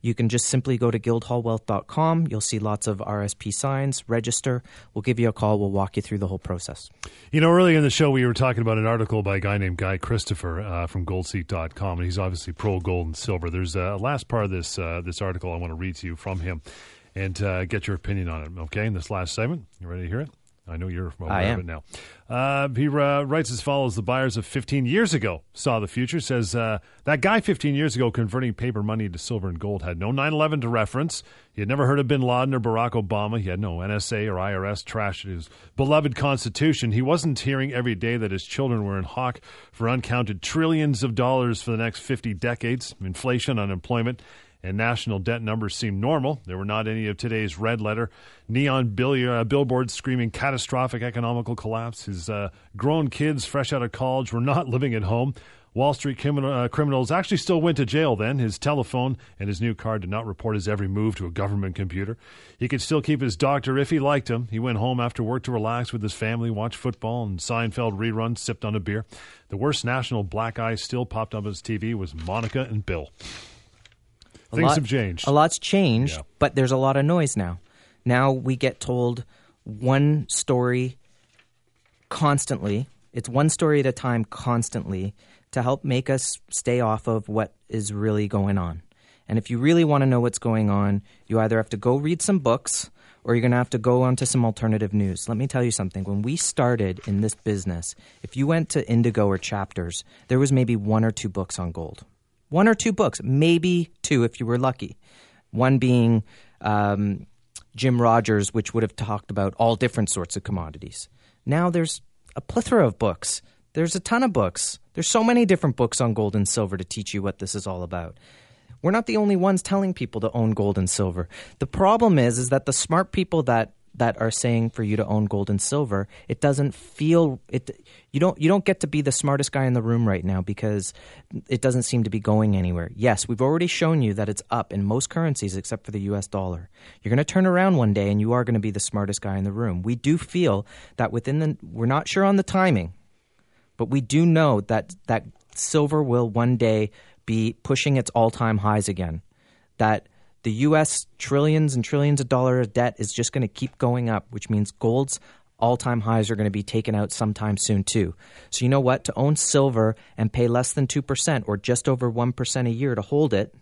Speaker 3: you can just simply go to guildhallwealth.com. You'll see lots of RSP signs, register. We'll give you a call. We'll walk you through the whole process.
Speaker 1: You know, earlier in the show, we were talking about an article by a guy named Guy Christopher uh, from goldseek.com, and he's obviously pro gold and silver. There's a last part of this, uh, this article I want to read to you from him and uh, get your opinion on it, okay? In this last segment. You ready to hear it? I know you're aware of it now. Uh, he uh, writes as follows The buyers of 15 years ago saw the future. Says uh, that guy 15 years ago converting paper money to silver and gold had no 9 11 to reference. He had never heard of bin Laden or Barack Obama. He had no NSA or IRS trash in his beloved Constitution. He wasn't hearing every day that his children were in hawk for uncounted trillions of dollars for the next 50 decades. Inflation, unemployment, and national debt numbers seemed normal. There were not any of today's red letter neon bill- uh, billboards screaming catastrophic economical collapse. His uh, grown kids, fresh out of college, were not living at home. Wall Street uh, criminals actually still went to jail then. His telephone and his new car did not report his every move to a government computer. He could still keep his doctor if he liked him. He went home after work to relax with his family, watch football and Seinfeld reruns, sipped on a beer. The worst national black eye still popped up on his TV was Monica and Bill. Things
Speaker 3: lot,
Speaker 1: have changed.
Speaker 3: A lot's changed,
Speaker 1: Yeah.
Speaker 3: but there's a lot of noise now. Now we get told one story constantly. It's one story at a time constantly to help make us stay off of what is really going on. And if you really want to know what's going on, you either have to go read some books or you're going to have to go onto some alternative news. Let me tell you something. When we started in this business, if you went to Indigo or Chapters, there was maybe one or two books on gold. One or two books, maybe two if you were lucky. One being um, Jim Rogers, which would have talked about all different sorts of commodities. Now there's a plethora of books. There's a ton of books. There's so many different books on gold and silver to teach you what this is all about. We're not the only ones telling people to own gold and silver. The problem is is that the smart people that that are saying for you to own gold and silver, it doesn't feel it you don't you don't get to be the smartest guy in the room right now because it doesn't seem to be going anywhere. Yes, we've already shown you that it's up in most currencies except for the US dollar. You're going to turn around one day and you are going to be the smartest guy in the room. We do feel that within the we're not sure on the timing, but we do know that that silver will one day be pushing its all-time highs again. That the US trillions and trillions of dollars of debt is just going to keep going up, which means gold's all time highs are going to be taken out sometime soon, too. So, you know what? To own silver and pay less than 2% or just over 1% a year to hold it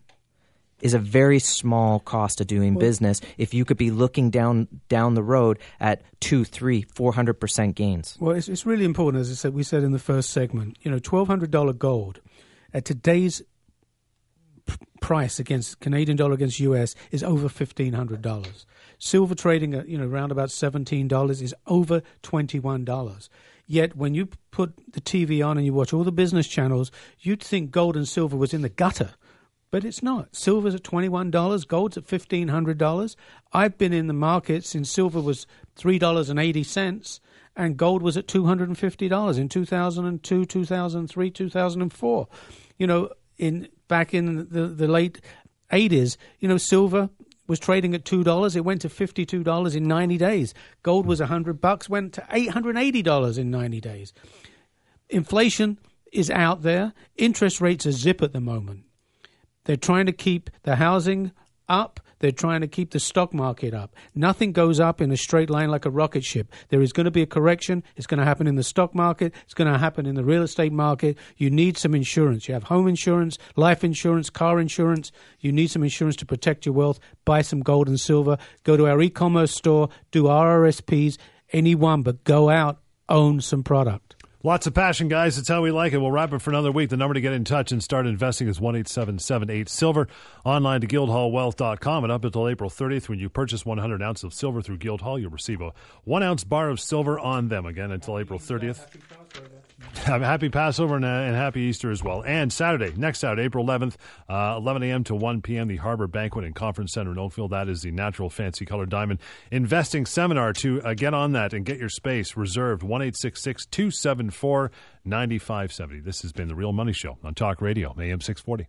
Speaker 3: is a very small cost of doing business if you could be looking down down the road at two, three, four hundred percent gains.
Speaker 2: Well, it's, it's really important, as I said, we said in the first segment. You know, twelve hundred dollar gold at today's price against Canadian dollar against US is over fifteen hundred dollars. Silver trading at you know around about seventeen dollars is over twenty one dollars. Yet when you put the TV on and you watch all the business channels, you'd think gold and silver was in the gutter. But it's not. Silver's at $21, gold's at $1,500. I've been in the market since silver was $3.80 and gold was at $250 in 2002, 2003, 2004. You know, in back in the, the late 80s, you know, silver was trading at two dollars. It went to fifty two dollars in ninety days. Gold was hundred bucks, went to eight hundred eighty dollars in ninety days. Inflation is out there. Interest rates are zip at the moment. They're trying to keep the housing up. They're trying to keep the stock market up. Nothing goes up in a straight line like a rocket ship. There is going to be a correction. It's going to happen in the stock market. It's going to happen in the real estate market. You need some insurance. You have home insurance, life insurance, car insurance. You need some insurance to protect your wealth. Buy some gold and silver. Go to our e commerce store, do RRSPs, any one, but go out, own some product.
Speaker 1: Lots of passion, guys. That's how we like it. We'll wrap it for another week. The number to get in touch and start investing is one eight seven seven eight silver. Online to guildhallwealth.com. And up until April 30th, when you purchase 100 ounces of silver through Guildhall, you'll receive a one ounce bar of silver on them. Again, until April 30th. Happy Passover and, uh, and happy Easter as well. And Saturday, next Saturday, April 11th, uh, 11 a.m. to 1 p.m., the Harbor Banquet and Conference Center in Oakville. That is the Natural Fancy Colored Diamond Investing Seminar. To uh, get on that and get your space reserved, 1 274 9570. This has been The Real Money Show on Talk Radio, AM 640.